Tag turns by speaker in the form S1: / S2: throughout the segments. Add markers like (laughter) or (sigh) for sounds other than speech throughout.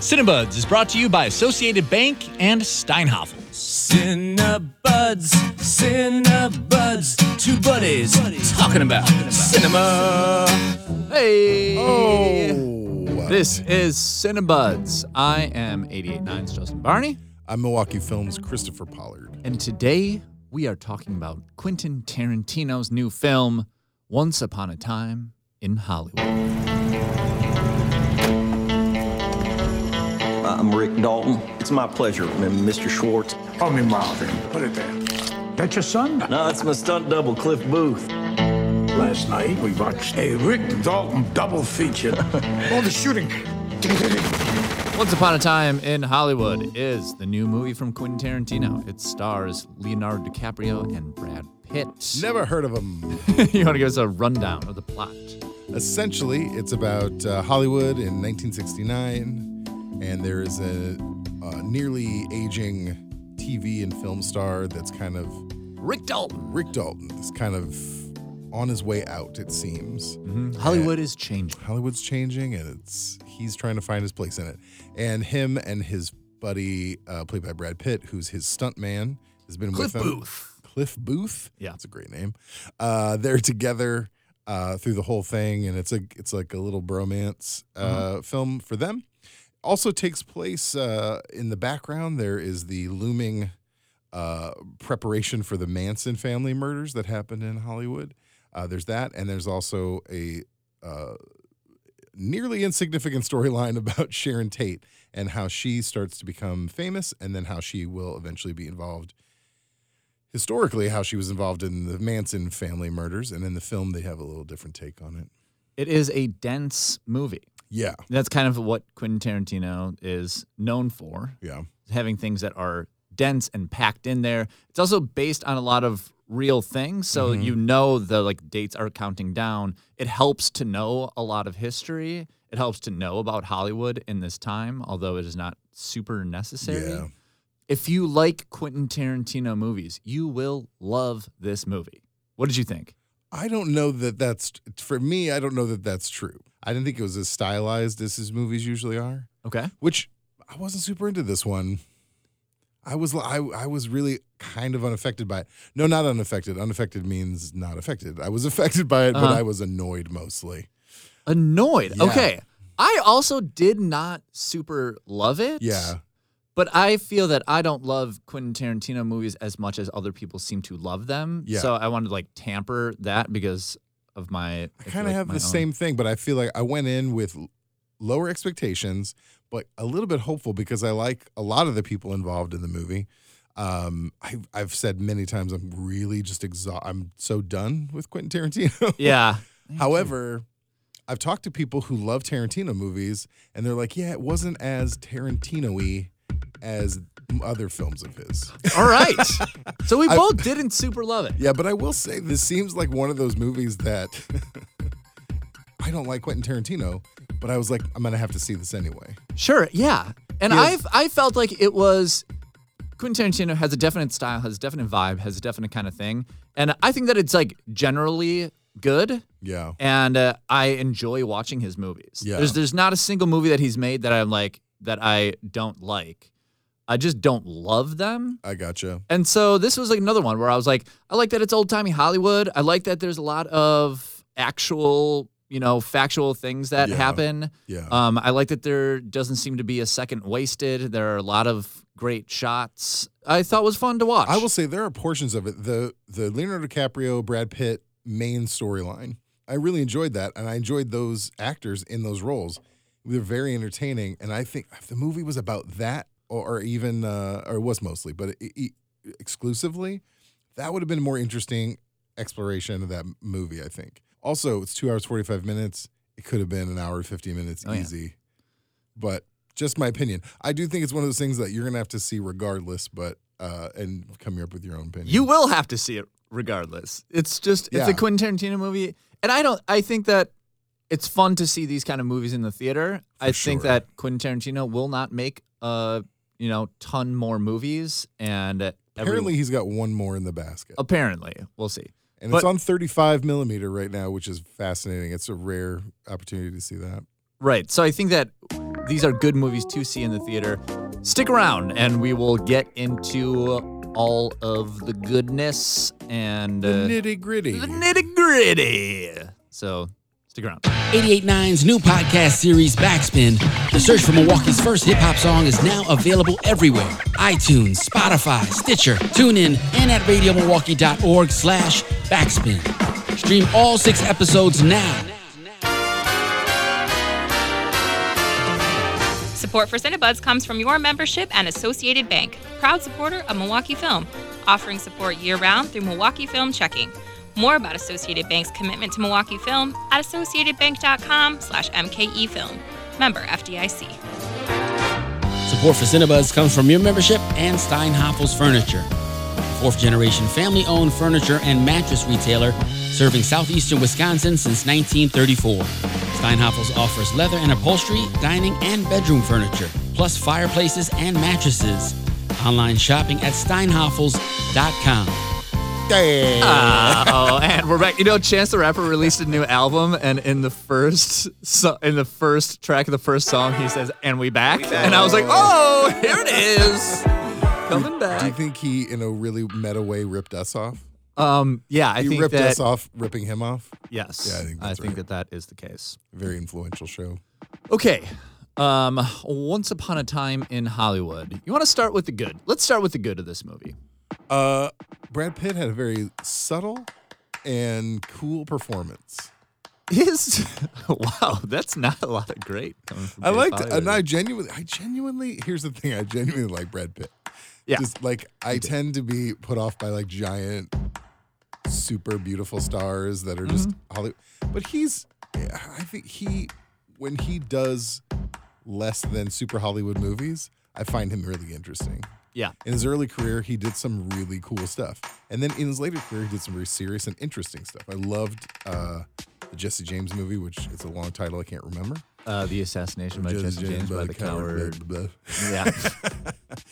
S1: Cinebuds is brought to you by Associated Bank and Steinhafel.
S2: Cinebuds, Cinebuds, two buddies talking about cinema.
S1: Hey!
S3: Oh,
S1: This is Cinebuds. I am 889's Justin Barney,
S3: I'm Milwaukee Films Christopher Pollard.
S1: and today we are talking about Quentin Tarantino's new film, Once Upon a Time in Hollywood.
S4: I'm Rick Dalton. It's my pleasure, Mr. Schwartz.
S5: Call me Marvin. Put it there. That your son?
S4: No, that's my stunt double, Cliff Booth.
S5: Last night we watched a Rick Dalton double feature. (laughs) All the shooting.
S1: Once Upon a Time in Hollywood is the new movie from Quentin Tarantino. It stars Leonardo DiCaprio and Brad Pitt.
S3: Never heard of him. (laughs)
S1: you want to give us a rundown of the plot?
S3: Essentially, it's about uh, Hollywood in 1969, and there is a, uh nearly aging TV and film star that's kind of
S1: Rick Dalton.
S3: Rick Dalton. Is kind of on his way out. It seems
S1: Hollywood is changing.
S3: Hollywood's changing, and it's he's trying to find his place in it. And him and his buddy, uh, played by Brad Pitt, who's his stunt man, has been
S1: Cliff
S3: with him.
S1: Booth.
S3: Cliff Booth.
S1: Yeah.
S3: that's a great name. Uh, they're together uh, through the whole thing, and it's a it's like a little bromance uh,
S1: Uh-huh.
S3: film for them. Also takes place uh, in the background. There is the looming uh, preparation for the Manson family murders that happened in Hollywood. Uh, there's that, and there's also a uh, nearly insignificant storyline (laughs) about Sharon Tate and how she starts to become famous, and then how she will eventually be involved historically how she was involved in the Manson family murders, and in the film they have a little different take on it.
S1: It is a dense movie.
S3: Yeah,
S1: That's kind of what Quentin Tarantino is known for,
S3: yeah,
S1: having things that are dense and packed in there. It's also based on a lot of real things, so
S3: Mm-hmm.
S1: you know the like dates are counting down. It helps to know a lot of history. It helps to know about Hollywood in this time, although it is not super necessary.
S3: Yeah.
S1: If you like Quentin Tarantino movies, you will love this movie. What did you think?
S3: I don't know that that's for me. I don't know that that's true. I didn't think it was as stylized as his movies usually are.
S1: Okay.
S3: Which I wasn't super into this one. I was I, I was really kind of unaffected by it. No, not unaffected. Unaffected means not affected. I was (laughs) affected by it, but
S1: Uh-huh.
S3: I was annoyed mostly.
S1: Annoyed.
S3: Yeah.
S1: Okay. I also did not super love it.
S3: Yeah.
S1: But I feel that I don't love Quentin Tarantino movies as much as other people seem to love them.
S3: Yeah.
S1: So I wanted to like tamper that because of my.
S3: I kind of have the same thing, but I feel like I went in with lower expectations, but a little bit hopeful because I like a lot of the people involved in the movie. Um, I, I've said many times I'm really just exhausted. I'm so done with Quentin Tarantino. (laughs)
S1: Yeah.
S3: However, I've talked to people who love Tarantino movies, and they're like, "Yeah, it wasn't as Tarantino-y as other films of his." (laughs)
S1: All right. so we
S3: I-
S1: both didn't super love it.
S3: Yeah, but I will say this seems like one of those movies that (laughs) I don't like Quentin Tarantino, but I was like, I'm gonna have to see this anyway.
S1: Sure. Yeah. And. I've I felt like it was Quentin Tarantino has a definite style, has a definite vibe, has a definite kind of thing, and I think that it's like generally good.
S3: Yeah.
S1: and uh, I enjoy watching his movies.
S3: Yeah.
S1: There's there's not a single movie that he's made that I'm like that I don't like. I just don't love them.
S3: I gotcha.
S1: And so this was like another one where I was like, I like that it's old timey Hollywood. I like that there's a lot of actual, you know, factual things that
S3: Yeah.
S1: happen.
S3: Yeah.
S1: Um, I like that there doesn't seem to be a second wasted. There are a lot of great shots. I thought was fun to watch.
S3: I will say there are portions of it. The the Leonardo DiCaprio, Brad Pitt main storyline. I really enjoyed that, and I enjoyed those actors in those roles. They're very entertaining, and I think if the movie was about that, or, or even, uh, or it was mostly, but it, it- exclusively, that would have been a more interesting exploration of that movie. I think. Also, it's two hours forty five minutes. It could have been an hour fifty minutes
S1: Oh, yeah.
S3: easy, but just my opinion. I do think it's one of those things that you're gonna have to see regardless, but uh, and come up with your own opinion.
S1: You will have to see it regardless. It's just it's
S3: Yeah.
S1: a Quentin Tarantino movie, and I don't. I think that it's fun to see these kind of movies in the theater. I think
S3: sure.
S1: that Quentin Tarantino will not make a you know ton more movies, and every-
S3: Apparently, he's got one more in the basket,
S1: apparently, we'll see.
S3: and
S1: but-
S3: it's on 35 millimeter right now, which is fascinating. It's a rare opportunity to see that.
S1: Right. So I think that these are good movies to see in the theater. Stick around, and we will get into all of the goodness and uh,
S3: Nitty gritty.
S1: the nitty gritty. So stick around.
S6: 889's new podcast series, Backspin. The search for Milwaukee's first hip hop song is now available everywhere iTunes, Spotify, Stitcher, TuneIn, and at radiomilwaukee.org slash backspin. Stream all six episodes now.
S7: Support for Cinebuds comes from your membership and Associated Bank, proud supporter of Milwaukee Film, offering support year-round through Milwaukee Film Checking. More about Associated Bank's commitment to Milwaukee Film at associatedbank.com slash mkefilm. Member FDIC.
S6: Support for Cinebuds comes from your membership and Steinhafel's Furniture, fourth generation family owned furniture and mattress retailer serving southeastern Wisconsin since 1934. Steinhafel's offers leather and upholstery, dining, and bedroom furniture, plus fireplaces and mattresses. Online shopping at steinhafels.com.
S1: oh, and we're back. You know, Chance the Rapper released a new album, and in the first so, in the first track of the first song, he says, "And we back," and I was like, "Oh, here it is, coming back."
S3: Do you think he, in a really meta way, ripped us off?
S1: Um, yeah, I
S3: he
S1: think
S3: ripped
S1: that
S3: us off, ripping him off.
S1: yes,
S3: Yeah, I think that's right.
S1: that that is the case.
S3: Very influential show.
S1: Okay. Um, Once Upon a Time in Hollywood. You want to start with the good? Let's start with the good of this movie.
S3: Uh, Brad Pitt had a very subtle and cool performance.
S1: His (laughs) wow, that's not a lot of great.
S3: I liked, and I genuinely, I genuinely. Here's the thing: I genuinely like Brad Pitt.
S1: Yeah.
S3: Just like I tend to be put off by like giant, super beautiful stars that are just
S1: Mm-hmm.
S3: Hollywood. But he's, I think he, when he does less than super Hollywood movies, I find him really interesting.
S1: Yeah,
S3: In his early career, he did some really cool stuff. And then in his later career, he did some very serious and interesting stuff. I loved uh, the Jesse James movie, which is a long title I can't remember.
S1: uh, the assassination by Jesse James by the coward.
S3: blah, blah. (laughs)
S1: Yeah, (laughs)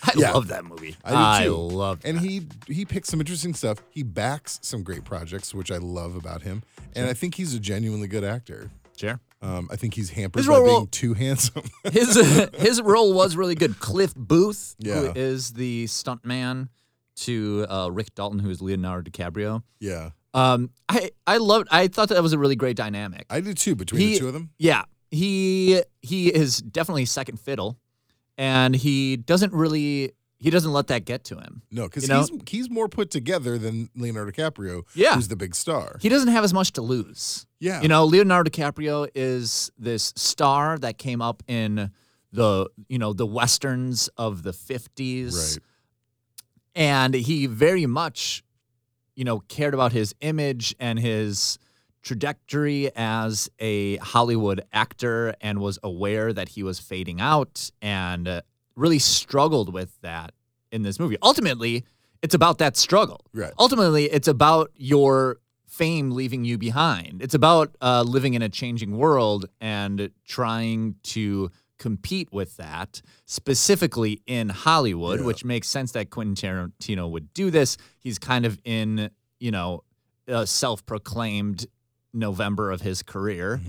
S1: I
S3: Yeah.
S1: love that movie.
S3: I too.
S1: love.
S3: And
S1: that.
S3: he he picks some interesting stuff. He backs some great projects, which I love about him. And I think he's a genuinely good actor.
S1: sure.
S3: Um, I think he's hampered
S1: His
S3: by
S1: role-
S3: being too handsome. (laughs)
S1: His his role was really good. (laughs) Cliff Booth, who
S3: Yeah.
S1: is the stuntman to uh, Rick Dalton, who is Leonardo DiCaprio.
S3: yeah,
S1: Um, I I loved. I thought that was a really great dynamic.
S3: I did too. Between
S1: He-
S3: the two of them,
S1: Yeah, he he is definitely second fiddle, and he doesn't really he doesn't let that get to him.
S3: no, because
S1: You know?
S3: he's he's more put together than Leonardo DiCaprio,
S1: Yeah.
S3: who's the big star.
S1: He doesn't have as much to lose.
S3: Yeah.
S1: You know, Leonardo DiCaprio is this star that came up in the, you know, the westerns of the 50s.
S3: Right.
S1: And he very much, you know, cared about his image and his trajectory as a Hollywood actor and was aware that he was fading out and uh, really struggled with that in this movie. Ultimately, it's about that struggle.
S3: Right.
S1: Ultimately, it's about your fame leaving you behind. It's about uh, living in a changing world and trying to compete with that, specifically in Hollywood,
S3: Yeah.
S1: which makes sense that Quentin Tarantino would do this. He's kind of in, you know, a self-proclaimed November of his career,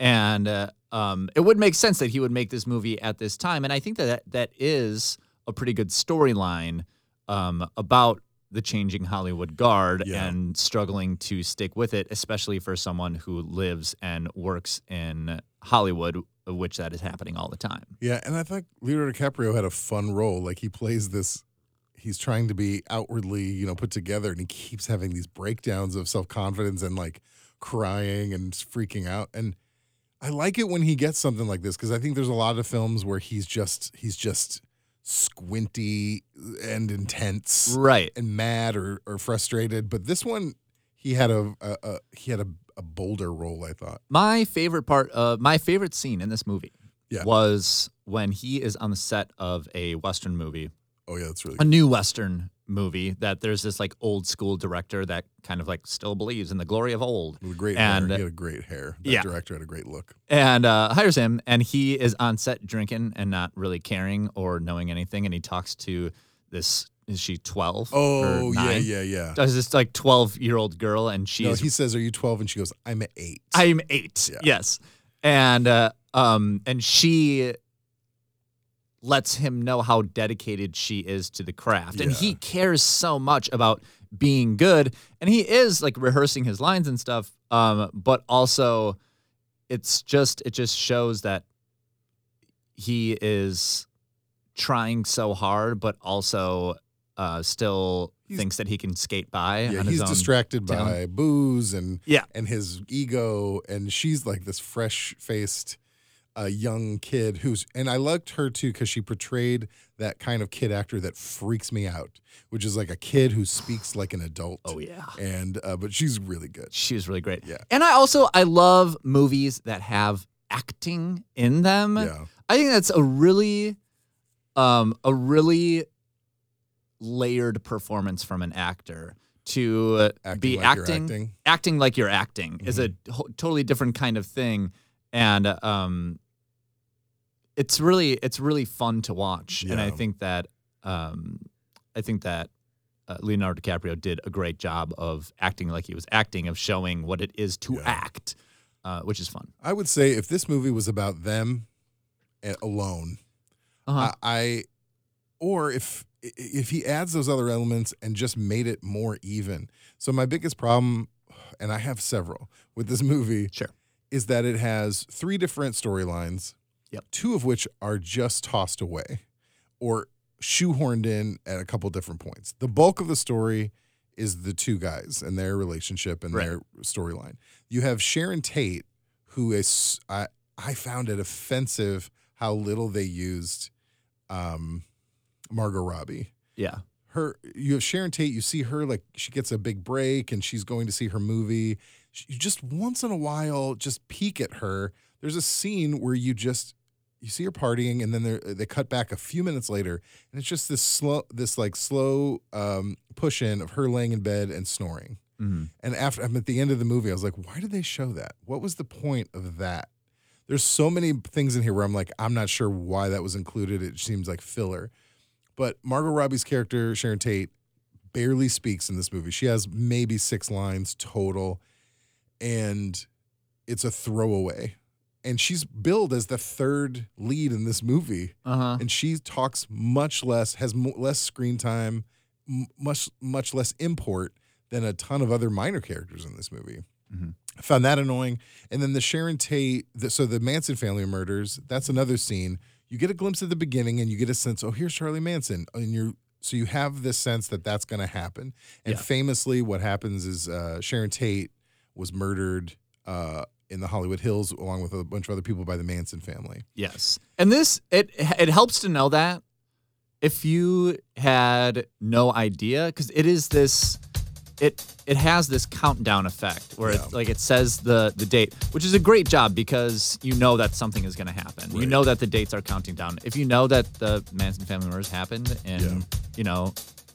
S1: and uh, um, it would make sense that he would make this movie at this time. And I think that that, is a pretty good storyline um, about the changing Hollywood guard
S3: Yeah.
S1: and struggling to stick with it, especially for someone who lives and works in Hollywood, which that is happening all the time.
S3: Yeah, and I think Leonardo DiCaprio had a fun role. Like he plays this, he's trying to be outwardly, you know, put together, and he keeps having these breakdowns of self confidence and like crying and freaking out. And I like it when he gets something like this because I think there's a lot of films where he's just he's just squinty and intense,
S1: Right.
S3: and mad or or frustrated. But this one, he had a, a, a he had a, a bolder role. I thought.
S1: My favorite part of my favorite scene in this movie
S3: Yeah.
S1: was when he is on the set of a Western movie,
S3: Oh yeah, that's really
S1: a new Western movie that there's this like old school director that kind of like still believes in the glory of old.
S3: Great
S1: and
S3: hair. He had a great hair. That
S1: yeah.
S3: director had a great look.
S1: and uh, hires him, and he is on set drinking and not really caring or knowing anything, and he talks to this. Is she twelve?
S3: Oh
S1: or
S3: yeah, yeah, yeah.
S1: Does this like twelve year old girl, and
S3: she
S1: No,
S3: he says, "Are you 12?" And she goes, "I'm 8.
S1: I'm eight.
S3: Yeah.
S1: Yes, and uh, um, and she lets him know how dedicated she is to the craft. And he cares so much about being good. And he is like rehearsing his lines and stuff. Um, but also it's just it just shows that he is trying so hard, but also uh, still
S3: He's-
S1: thinks that he can skate by.
S3: Yeah,
S1: on
S3: he's
S1: own
S3: distracted
S1: talent.
S3: by booze and
S1: Yeah.
S3: and his ego, and she's like this fresh faced uh, young kid who's and I liked her too because she portrayed that kind of kid actor that freaks me out, which is like a kid who speaks like an adult.
S1: Oh yeah.
S3: and uh, but she's really good.
S1: She was really great.
S3: Yeah.
S1: And I also I love movies that have acting in them.
S3: Yeah,
S1: I think that's a really um a really layered performance from an actor to uh,
S3: Acting
S1: be
S3: like
S1: acting,
S3: acting. Mm-hmm.
S1: acting like you're acting is a ho- totally different kind of thing and um it's really it's really fun to watch and I think that um I think that uh, Leonardo DiCaprio did a great job of acting like he was acting, of showing what it is to
S3: Yeah.
S1: act, uh, which is fun.
S3: I would say if this movie was about them alone,
S1: Uh-huh.
S3: I, I or if if he adds those other elements and just made it more even. So my biggest problem, and I have several with this (laughs) movie,
S1: Sure.
S3: is that it has three different storylines.
S1: Yep.
S3: Two of which are just tossed away or shoehorned in at a couple different points. The bulk of the story is the two guys and their relationship and
S1: Right.
S3: their storyline. You have Sharon Tate, who is I I found it offensive how little they used um, Margot Robbie.
S1: Yeah.
S3: Her, you have Sharon Tate. You see her like she gets a big break and she's going to see her movie. She, you just once in a while just peek at her. There's a scene where you just you see her partying and then they they cut back a few minutes later and it's just this slow this like slow um, push in of her laying in bed and snoring.
S1: Mhm.
S3: And after I'm at the end of the movie, I was like, why did they show that? What was the point of that? There's so many things in here where I'm like, I'm not sure why that was included. It seems like filler. But Margot Robbie's character, Sharon Tate, barely speaks in this movie. She has maybe six lines total, and it's a throwaway. And she's billed as the third lead in this movie
S1: Uh huh.
S3: and she talks much less, has mo- less screen time, m- much much less import than a ton of other minor characters in this movie.
S1: Mhm.
S3: I found that annoying. And then the Sharon Tate, the, so the Manson family murders. That's another scene. You get a glimpse at the beginning, and you get a sense. Oh, here's Charlie Manson, and you're so you have this sense that that's going to happen. And
S1: Yeah.
S3: famously, what happens is uh, Sharon Tate was murdered. Uh, in the Hollywood Hills, along with a bunch of other people by the Manson family.
S1: Yes. And this it it helps to know that if you had no idea because it is this it it has this countdown effect where
S3: Yeah.
S1: it like it says the the date, which is a great job because you know that something is going to happen. You know that the dates are counting down. If you know that the Manson family murders happened and
S3: Yeah.
S1: you know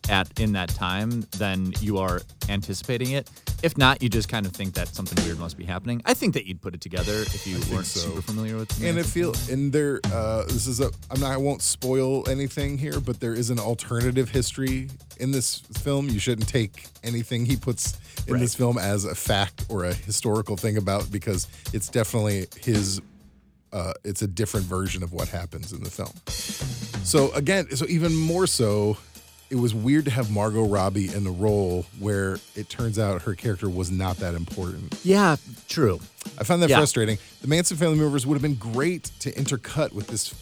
S1: at in that time, then you are anticipating it. If not, you just kind of think that something weird must be happening. I think that you'd put it together if you weren't
S3: so.
S1: super familiar with.
S3: And it feel and there uh this is a I'm not I won't spoil anything here, but there is an alternative history in this film. You shouldn't take anything he puts in this film as a fact or a historical thing about because it's definitely his uh it's a different version of what happens in the film. So again, so even more so it was weird to have Margot Robbie in the role where it turns out her character was not that important.
S1: Yeah, true.
S3: I found that
S1: Yeah.
S3: frustrating. The Manson family members would have been great to intercut with this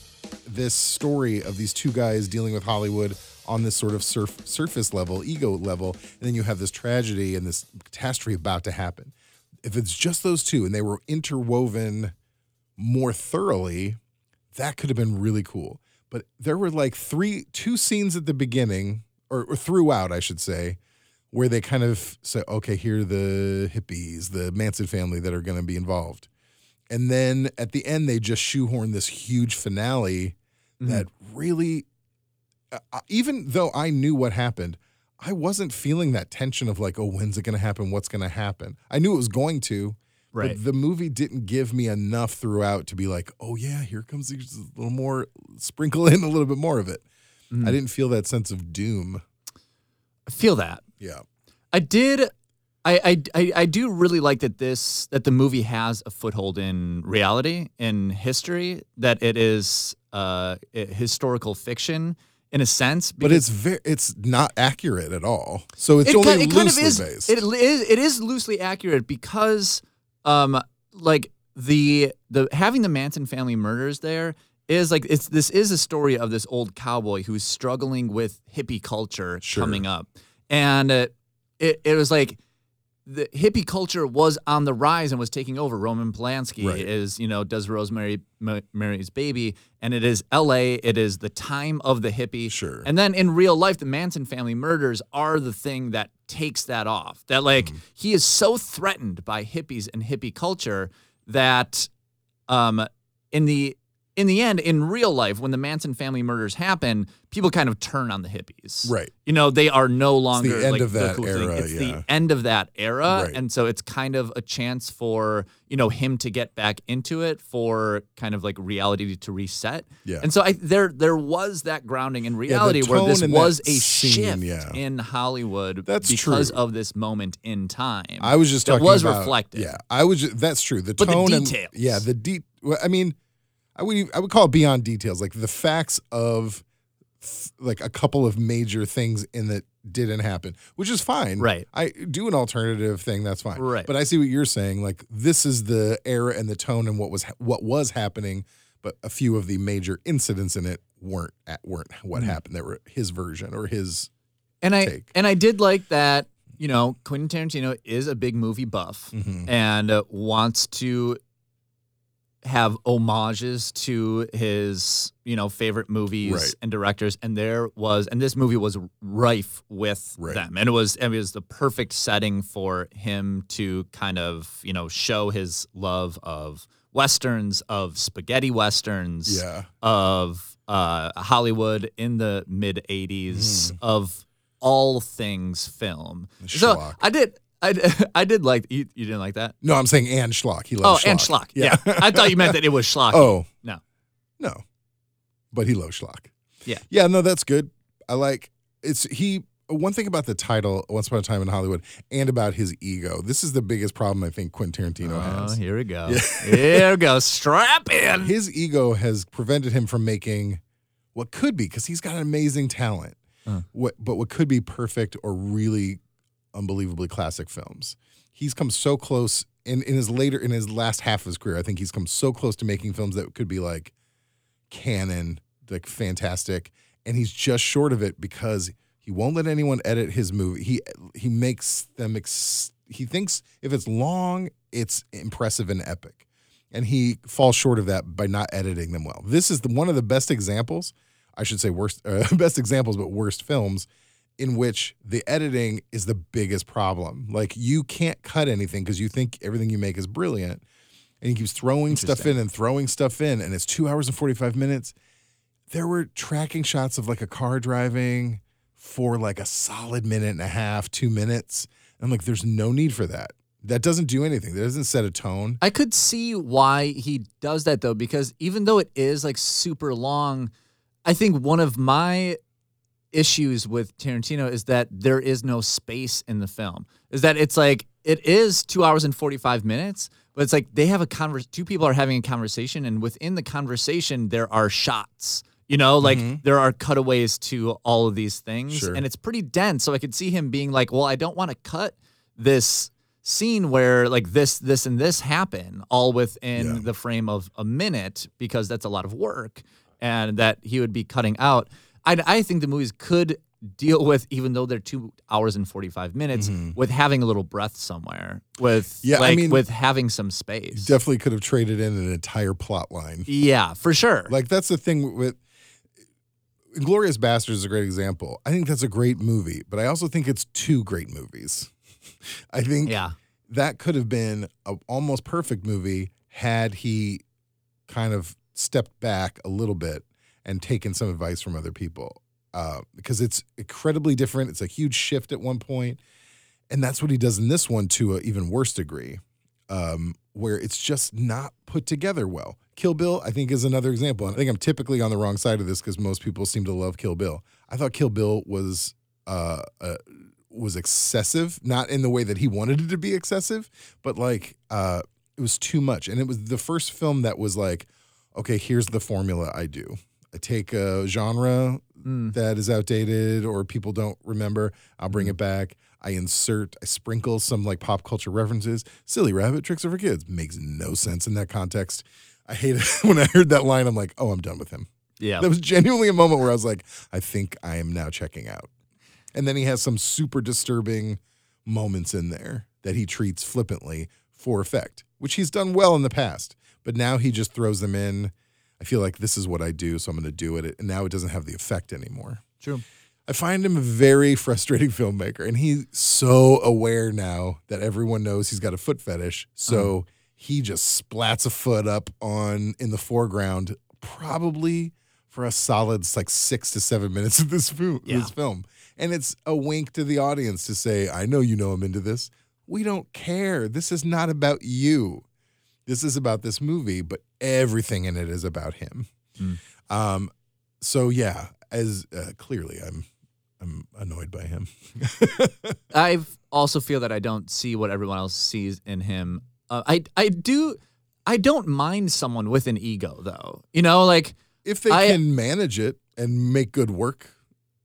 S3: this story of these two guys dealing with Hollywood on this sort of surf, surface level, ego level, and then you have this tragedy and this catastrophe about to happen. If it's just those two and they were interwoven more thoroughly, that could have been really cool. But there were like three, two scenes at the beginning, or, or throughout, I should say, where they kind of say, okay, here are the hippies, the Manson family that are going to be involved. And then at the end, they just shoehorn this huge finale that really, uh, uh, even though I knew what happened, I wasn't feeling that tension of like, oh, when's it going to happen? What's going to happen? I knew it was going to.
S1: Right.
S3: But the movie didn't give me enough throughout to be like, oh, yeah, here comes a little more, sprinkle (laughs) in a little bit more of it.
S1: Mm-hmm.
S3: I didn't feel that sense of doom.
S1: I feel that.
S3: Yeah.
S1: I did. I, I, I, I do really like that this that the movie has a foothold in reality in history that it is uh, historical fiction in a sense.
S3: but it's very it's not accurate at all. So it's
S1: it,
S3: only
S1: ki- it
S3: loosely
S1: kind of is.
S3: based.
S1: It, it is loosely accurate because, um, like the the having the Manson family murders there is like it's this is a story of this old cowboy who's struggling with hippie culture
S3: Sure.
S1: coming up, and uh, it it was like. The hippie culture was on the rise and was taking over. Roman Polanski
S3: Right.
S1: is, you know, does Rosemary Ma- Mary's Baby, and it is L.A. It is the time of the hippie.
S3: Sure.
S1: And then in real life, the Manson family murders are the thing that takes that off. That like
S3: Mm-hmm.
S1: he is so threatened by hippies and hippie culture that um in the in the end, in real life, when the Manson family murders happen, people kind of turn on the hippies.
S3: Right.
S1: You know, they are no longer the
S3: end
S1: like,
S3: of
S1: the
S3: that
S1: cool thing.
S3: era,
S1: It's
S3: yeah.
S1: the end of that era.
S3: Right.
S1: And so it's kind of a chance for, you know, him to get back into it for kind of like reality to reset.
S3: Yeah.
S1: And so I there there was that grounding in reality where this
S3: tone
S1: was a
S3: scene,
S1: shift
S3: yeah.
S1: in Hollywood
S3: That's
S1: because
S3: true.
S1: of this moment in time.
S3: I was just
S1: that
S3: talking
S1: was
S3: about. Yeah, I was. Just, that's true. The
S1: But the
S3: tone and yeah, the deep. I mean, I would even- I would call it beyond details, like the facts of th- like a couple of major things in that didn't happen, which is fine.
S1: Right.
S3: I do an alternative thing. That's fine.
S1: Right.
S3: But I see what you're saying. Like this is the era and the tone and what was ha- what was happening, but a few of the major incidents in it weren't at, weren't what happened. They were his version or his.
S1: and I
S3: take.
S1: and I did like that. You know, Quentin Tarantino is a big movie buff
S3: Mm-hmm.
S1: and uh, wants to have homages to his you know favorite movies
S3: Right.
S1: and directors and there was and this movie was rife with
S3: Right.
S1: them and it was it was the perfect setting for him to kind of you know show his love of westerns of spaghetti westerns
S3: Yeah.
S1: of uh, Hollywood in the mid 80s of all things film. So
S3: schlock.
S1: I did I, did- (laughs) I did like you, you didn't like that?
S3: No, I'm saying and schlock. He loves.
S1: Oh,
S3: loves
S1: and schlock. Yeah. I thought you meant that it was (laughs) schlock.
S3: Oh
S1: No.
S3: no, but he loves schlock.
S1: Yeah.
S3: Yeah, no, that's good. I like it's he. One thing about the title, Once Upon a Time in Hollywood, and about his ego. This is the biggest problem I think Quentin Tarantino
S1: Oh,
S3: has.
S1: here we go. Here we go. Strap in. (laughs)
S3: His ego has prevented him from making what could be because he's got an amazing talent. Uh. What, but what could be perfect or really unbelievably classic films. He's come so close in, in his later in his last half of his career. I think he's come so close to making films that could be like canon, like fantastic, and he's just short of it because he won't let anyone edit his movie. He he makes them. Ex- he thinks if it's long, it's impressive and epic, and he falls short of that by not editing them well. This is the, one of the best examples. I should say worst, (laughs) uh, best examples, but worst films in which the editing is the biggest problem. Like you can't cut anything because you think everything you make is brilliant, and he keeps throwing stuff in and throwing stuff in, and it's two hours and forty five minutes. There were tracking shots of like a car driving for like a solid minute and a half, two minutes. I'm like, there's no need for that. That doesn't do anything. That doesn't set a tone.
S1: I could see why he does that though, because even though it is like super long, I think one of my issues with Tarantino is that there is no space in the film. Is that it's like it is two hours and forty five minutes, but it's like they have a convers. Two people are having a conversation, and within the conversation there are shots. You know, like mm-hmm. there are cutaways to all of these things,
S3: Sure.
S1: and it's pretty dense. So I could see him being like, "Well, I don't want to cut this." scene where like this this and this happen all within
S3: Yeah.
S1: the frame of a minute because that's a lot of work and that he would be cutting out i, I think the movies could deal with even though they're two hours and 45 minutes with having a little breath somewhere with
S3: Mm-hmm. Yeah, I mean,
S1: with having some space
S3: Definitely could have traded in an entire plot line.
S1: yeah for sure
S3: Like that's the thing with Glorious Bastards is a great example. I think that's a great movie, but I also think it's two great movies. (laughs) I think
S1: yeah
S3: that could have been an almost perfect movie had he kind of stepped back a little bit and taken some advice from other people. Uh, because it's incredibly different. It's a huge shift at one point, and that's what he does in this one to an even worse degree, um, where it's just not put together well. Kill Bill, I think, is another example. And I think I'm typically on the wrong side of this because most people seem to love Kill Bill. I thought Kill Bill was uh, uh, was excessive, not in the way that he wanted it to be excessive, but like uh, it was too much. And it was the first film that was like, okay, here's the formula I do. I take a genre
S1: Mm.
S3: that is outdated or people don't remember. I'll bring
S1: Mm.
S3: it back. I insert, I sprinkle some like pop culture references. Silly rabbit tricks are for kids makes no sense in that context. I hate it (laughs) when I heard that line. I'm like, oh, I'm done with him.
S1: Yeah.
S3: That was genuinely a moment where I was like, I think I am now checking out. And then he has some super disturbing moments in there that he treats flippantly for effect, which he's done well in the past. But now he just throws them in. I feel like this is what I do, so I'm going to do it. And now it doesn't have the effect anymore.
S1: True.
S3: I find him a very (laughs) frustrating filmmaker, and he's so aware now that everyone knows he's got a foot fetish. So uh-huh. he just splats a foot up on in the foreground, probably for a solid like six to seven minutes of this, fu-
S1: Yeah.
S3: this film. And it's a wink to the audience to say, I know you know I'm into this. We don't care. This is not about you. This is about this movie, but everything in it is about him.
S1: Mm.
S3: Um, so yeah, as uh, clearly I'm I'm annoyed by him. (laughs)
S1: I also feel that I don't see what everyone else sees in him. Uh, I I do. I don't mind someone with an ego, though. You know, like
S3: If they
S1: I-
S3: can manage it and make good work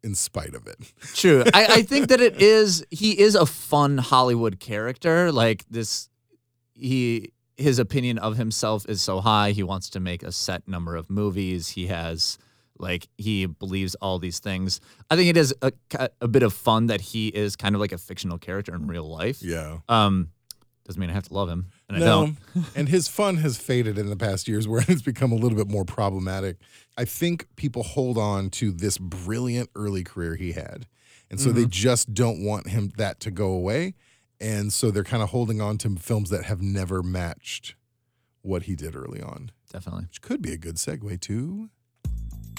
S3: in spite of it. (laughs)
S1: True. I, I think that it is he is a fun Hollywood character. Like this he his opinion of himself is so high. He wants to make a set number of movies. He has like he believes all these things. I think it is a, a bit of fun that he is kind of like a fictional character in real life.
S3: Yeah.
S1: Um doesn't mean I have to love him. And I
S3: no.
S1: don't. (laughs)
S3: and his fun has faded in the past years where (laughs) it's become a little bit more problematic. I think people hold on to this brilliant early career he had. And so
S1: Mm-hmm.
S3: they just don't want him that to go away. And so they're kind of holding on to films that have never matched what he did early on.
S1: Definitely.
S3: Which could be a good segue to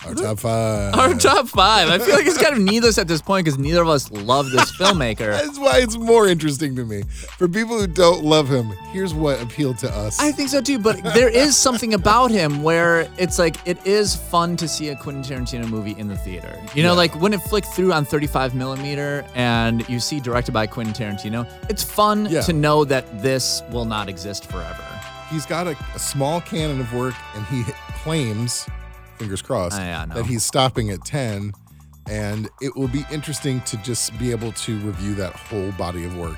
S3: our top five.
S1: Our top five. I feel like it's kind of needless at this point because neither of us love this filmmaker. (laughs)
S3: That's why it's more interesting to me. For people who don't love him, here's what appealed to us.
S1: I think so too, but there is something about him where it's like it is fun to see a Quentin Tarantino movie in the theater. You know,
S3: Yeah.
S1: like when it flicked through on 35 millimeter and you see directed by Quentin Tarantino, it's fun
S3: Yeah.
S1: to know that this will not exist forever.
S3: he's got a, a small canon of work, and he claims, fingers crossed,
S1: yeah, no.
S3: that he's stopping at 10. And it will be interesting to just be able to review that whole body of work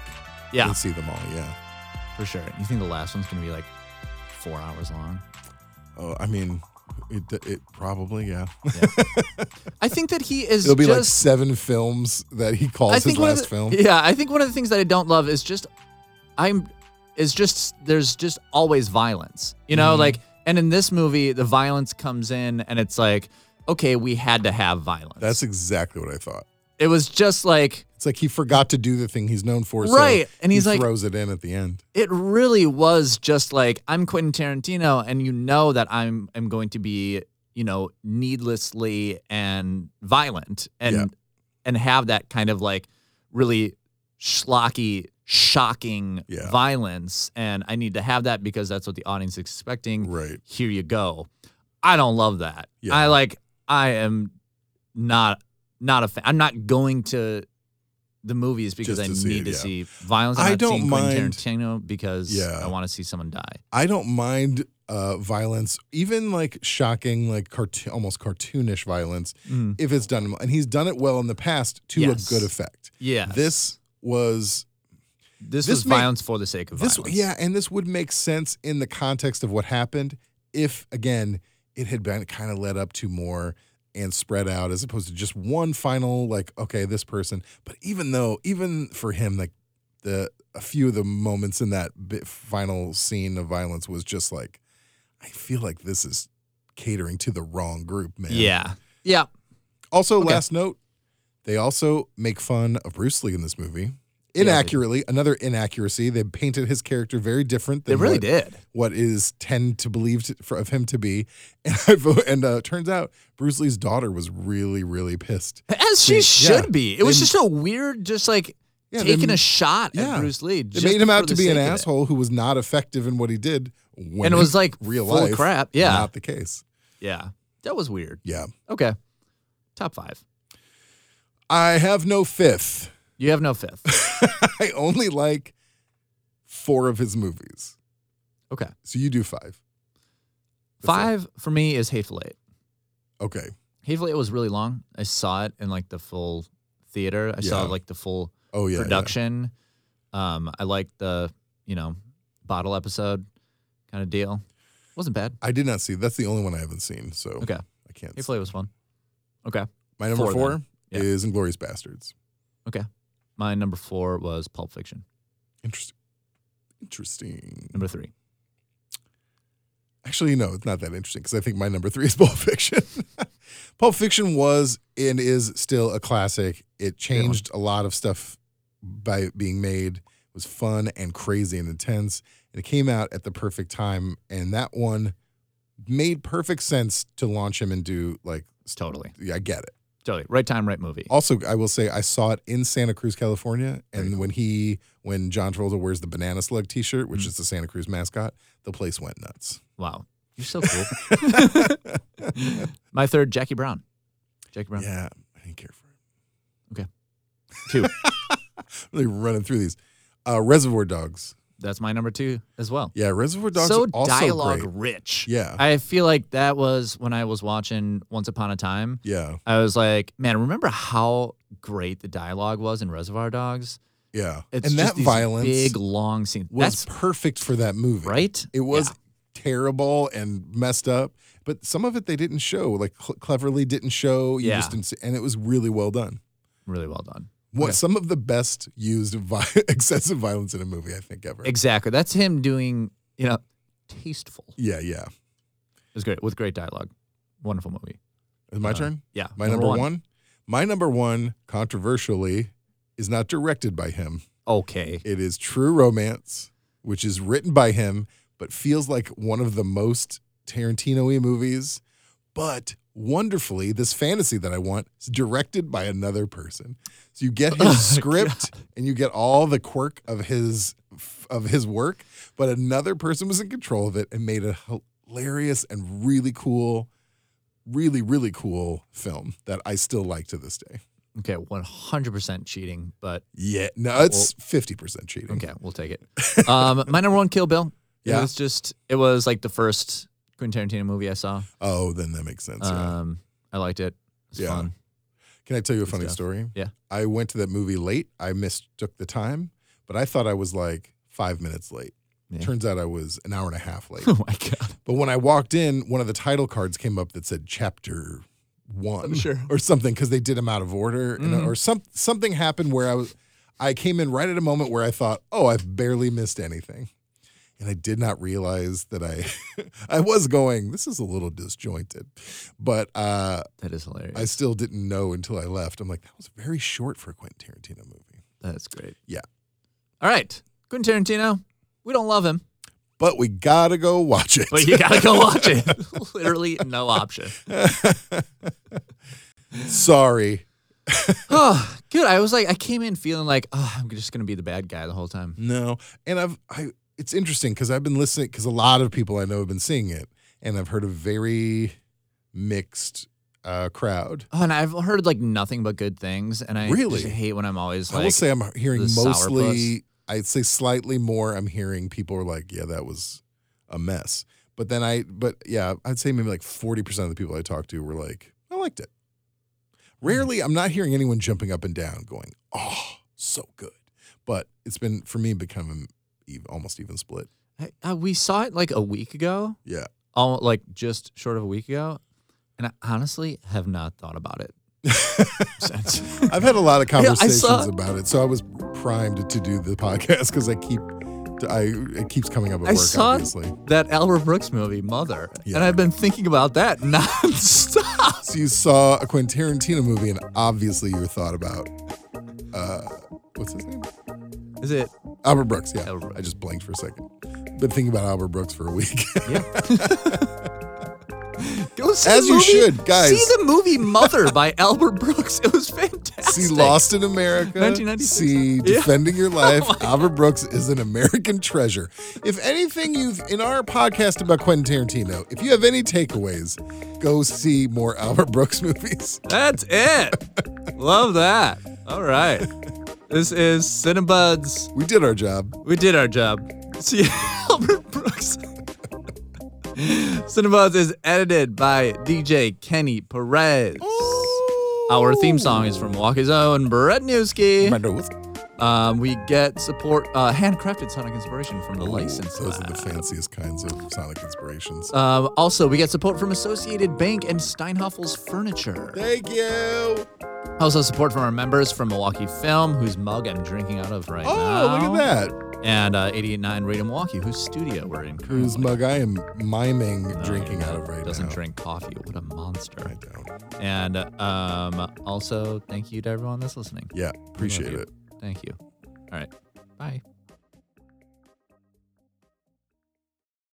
S1: Yeah,
S3: and see them all. Yeah.
S1: for sure. You think the last one's gonna be like four hours long?
S3: Oh, I mean, it, it probably, yeah.
S1: I think that he is. (laughs)
S3: It'll be like seven films that he calls his
S1: think one of
S3: last
S1: the-
S3: film.
S1: Yeah, I think one of the things that I don't love is just I'm is just there's just always violence. You know,
S3: Mm-hmm.
S1: like and in this movie the violence comes in and it's like okay, we had to have violence.
S3: That's exactly what I thought.
S1: it was just like
S3: It's like he forgot to do the thing he's known for.
S1: Right,
S3: So
S1: and he's
S3: he
S1: like-
S3: throws it in at the end.
S1: it really was just like I'm Quentin Tarantino and you know that I'm I'm going to be, you know, needlessly and violent and
S3: Yeah.
S1: and have that kind of like really schlocky, shocking
S3: Yeah.
S1: violence and I need to have that because that's what the audience is expecting.
S3: Right.
S1: Here you go. I don't love that.
S3: Yeah.
S1: I like I am not not a fan. I'm not going to the movies because I
S3: see
S1: need
S3: it,
S1: to
S3: yeah.
S1: see violence. I'm
S3: I
S1: not
S3: don't mind-
S1: Tarantino because
S3: Yeah.
S1: I want to see someone die.
S3: I don't mind uh, violence, even like shocking, like cartoon, almost cartoonish violence, if it's done. And he's done it well in the past to
S1: Yes.
S3: a good effect.
S1: Yeah.
S3: This was
S1: This,
S3: this
S1: was
S3: may-
S1: violence for the sake of
S3: this,
S1: violence.
S3: yeah, and this would make sense in the context of what happened if, again, it had been kind of led up to more and spread out as opposed to just one final like okay this person but even though even for him like the a few of the moments in that bit final scene of violence was just like i feel like this is catering to the wrong group man
S1: Yeah. Yeah.
S3: also
S1: Okay.
S3: last note they also make fun of bruce lee in this movie inaccurately another inaccuracy they painted his character very different
S1: They
S3: than
S1: really
S3: what,
S1: did.
S3: what is tend to believe to, for, of him to be (laughs) and I vote, and uh, turns out bruce lee's daughter was really really pissed
S1: As she
S3: They-
S1: should
S3: yeah.
S1: be. It was
S3: They-
S1: just a weird, just like
S3: Yeah, they
S1: taking
S3: m-
S1: a shot
S3: yeah.
S1: at Bruce Lee.
S3: They
S1: just
S3: made him out to be an
S1: it.
S3: asshole who was not effective in what he did. When
S1: And it was like
S3: real
S1: full
S3: life.
S1: crap. Yeah.
S3: not the case.
S1: Yeah. That was weird.
S3: Yeah,
S1: Okay. Top five.
S3: I have no fifth.
S1: You have no fifth. (laughs)
S3: I only like four of his movies.
S1: Okay.
S3: So you do five.
S1: Five for me is Hateful Eight.
S3: Okay.
S1: Hateful Eight was really long. I saw it in like the full theater. I saw like the full
S3: Oh yeah. yeah.
S1: production. Um, I liked the you know bottle episode kind of deal. Wasn't bad.
S3: I did not see. That's the only one I haven't seen. So
S1: Okay,
S3: I can't.
S1: Hateful Eight was fun. Okay,
S3: My number
S1: Four,
S3: four.
S1: Yeah.
S3: is Inglourious Basterds.
S1: okay. My number four was Pulp Fiction.
S3: Interesting. Interesting.
S1: Number three.
S3: Actually, no, it's not that interesting because I think my number three is Pulp Fiction. (laughs) Pulp Fiction was and is still a classic. It changed a lot of stuff by being made. It was fun and crazy and intense. And it came out at the perfect time. And that one made perfect sense to launch him and do like,
S1: Totally,
S3: yeah, I get it.
S1: Totally. Right time, right movie.
S3: Also, I will say I saw it in Santa Cruz, California, and when he, when John Travolta wears the banana slug T-shirt, which is the Santa Cruz mascot, the place went nuts.
S1: Wow, you're so cool. (laughs) (laughs) My third, Jackie Brown. Jackie Brown.
S3: Yeah, I didn't care for it.
S1: Okay, Two. (laughs)
S3: Really running through these. Uh, Reservoir Dogs.
S1: That's my number two as well.
S3: Yeah, Reservoir Dogs.
S1: so dialogue
S3: great.
S1: rich.
S3: Yeah.
S1: I feel like that was when I was watching Once Upon a Time.
S3: Yeah,
S1: I was like, man, remember how great the dialogue was in Reservoir Dogs?
S3: yeah.
S1: It's
S3: and
S1: just
S3: that violence
S1: big long scenes.
S3: was
S1: That's
S3: perfect for that movie.
S1: right.
S3: It was
S1: Yeah.
S3: terrible and messed up, but some of it they didn't show, like cl- cleverly didn't show. You
S1: Yeah.
S3: just didn't see, and it was really well done.
S1: really well done.
S3: What
S1: Okay.
S3: some of the best used vi- (laughs) excessive violence in a movie I think ever.
S1: Exactly. That's him doing, you know, tasteful. It
S3: yeah, yeah.
S1: was great with great dialogue. Wonderful movie.
S3: Is my
S1: Uh,
S3: turn?
S1: Yeah.
S3: My number, one. My number one, controversially, is not directed by him.
S1: Okay.
S3: It is True Romance, which is written by him, but feels like one of the most Tarantino-y movies. But wonderfully, this fantasy that I want is directed by another person. So you get (laughs) his script and you get all the quirk of his of his work, but another person was in control of it and made a hilarious and really cool, really really cool film that I still like to this day.
S1: Okay. 100% cheating, but
S3: Yeah, no, it's fifty percent cheating.
S1: okay, we'll take it. Um, my number one, Kill Bill.
S3: Yeah.
S1: It was just, it was like the first Quentin Tarantino movie I saw.
S3: Oh, then that makes sense. yeah.
S1: Um, I liked it. It's
S3: Yeah.
S1: fun.
S3: Can I tell you a funny
S1: stuff.
S3: story?
S1: Yeah.
S3: I went to that movie late. I mistook the time, but I thought I was like five minutes late.
S1: Yeah.
S3: Turns out I was an hour and a half late. (laughs)
S1: Oh my God.
S3: but when I walked in, one of the title cards came up that said chapter one
S1: Sure. Mm-hmm.
S3: or something because they did them out of order and, or some, something happened where I was, I came in right at a moment where I thought, oh, I've barely missed anything. And I did not realize that I, (laughs) I was going, this is a little disjointed, but, uh,
S1: That is hilarious.
S3: I still didn't know until I left. I'm like, that was very short for a Quentin Tarantino movie.
S1: That's great.
S3: Yeah.
S1: All right. Quentin Tarantino, we don't love him,
S3: But we gotta go watch it.
S1: but you got to go watch it. (laughs) (laughs) Literally no option.
S3: Sorry. (sighs)
S1: Oh, good. I was like, I came in feeling like, oh, I'm just going to be the bad guy the whole time.
S3: No. And I've I it's interesting because I've been listening because a lot of people I know have been seeing it, and I've heard a very mixed uh, crowd.
S1: Oh, and I've heard like nothing but good things. And I
S3: Really?
S1: hate when I'm always
S3: I will say I'm hearing mostly I'd say slightly more I'm hearing people are like, yeah, that was a mess. But then I but yeah, I'd say maybe like 40% of the people I talked to were like, I liked it. Rarely I'm not hearing anyone jumping up and down going, "Oh, so good." But it's been for me becoming even, almost even split.
S1: Hey, uh, we saw it like a week ago,
S3: Yeah.
S1: all like just short of a week ago. And I honestly have not thought about it (laughs) since.
S3: I've had a lot of conversations
S1: saw-
S3: about it, so I was primed to do the podcast because I keep, I it keeps coming up at
S1: I
S3: work.
S1: saw
S3: obviously,
S1: that Albert Brooks movie, Mother.
S3: Yeah.
S1: And I've been thinking about that (laughs) nonstop.
S3: so you saw a Quentin Tarantino movie, and obviously you thought about, uh, what's his name?
S1: Is it?
S3: Albert Brooks. Yeah,
S1: Albert Brooks.
S3: I just blanked for a second. Been thinking about Albert Brooks for a week. (laughs)
S1: Go see
S3: As
S1: the
S3: you
S1: movie-
S3: should, guys.
S1: See the movie Mother by Albert Brooks. It was fantastic.
S3: See Lost in America.
S1: 1996.
S3: See
S1: Yeah.
S3: Defending Your (laughs) oh Life.
S1: Oh
S3: Albert Brooks is an American treasure. If anything you've in our podcast about Quentin Tarantino, if you have any takeaways, go see more Albert Brooks (laughs) movies.
S1: That's it. Love that. All right. This is Cinebuds.
S3: We did our job.
S1: We did our job. See (laughs) Albert Brooks. (laughs) Cinebuds is edited by DJ Kenny Perez. Our theme song is from Milwaukee's own Brett Newski. Um, we get support, uh, handcrafted Sonic inspiration from the License
S3: Those are the fanciest kinds of sonic inspirations.
S1: Um, also, we get support from Associated Bank and Steinhafel's Furniture.
S3: Thank you.
S1: Also, support from our members from Milwaukee Film, whose mug I'm drinking out of right
S3: Oh,
S1: now.
S3: Oh, look at that.
S1: And uh, 889 Radio Milwaukee, whose studio we're in currently.
S3: Whose mug I am miming
S1: No,
S3: drinking out of right now.
S1: Doesn't
S3: now.
S1: drink coffee. What a monster.
S3: I don't.
S1: And um, also, thank you to everyone that's listening.
S3: Yeah, appreciate it.
S1: Thank you. All right. Bye.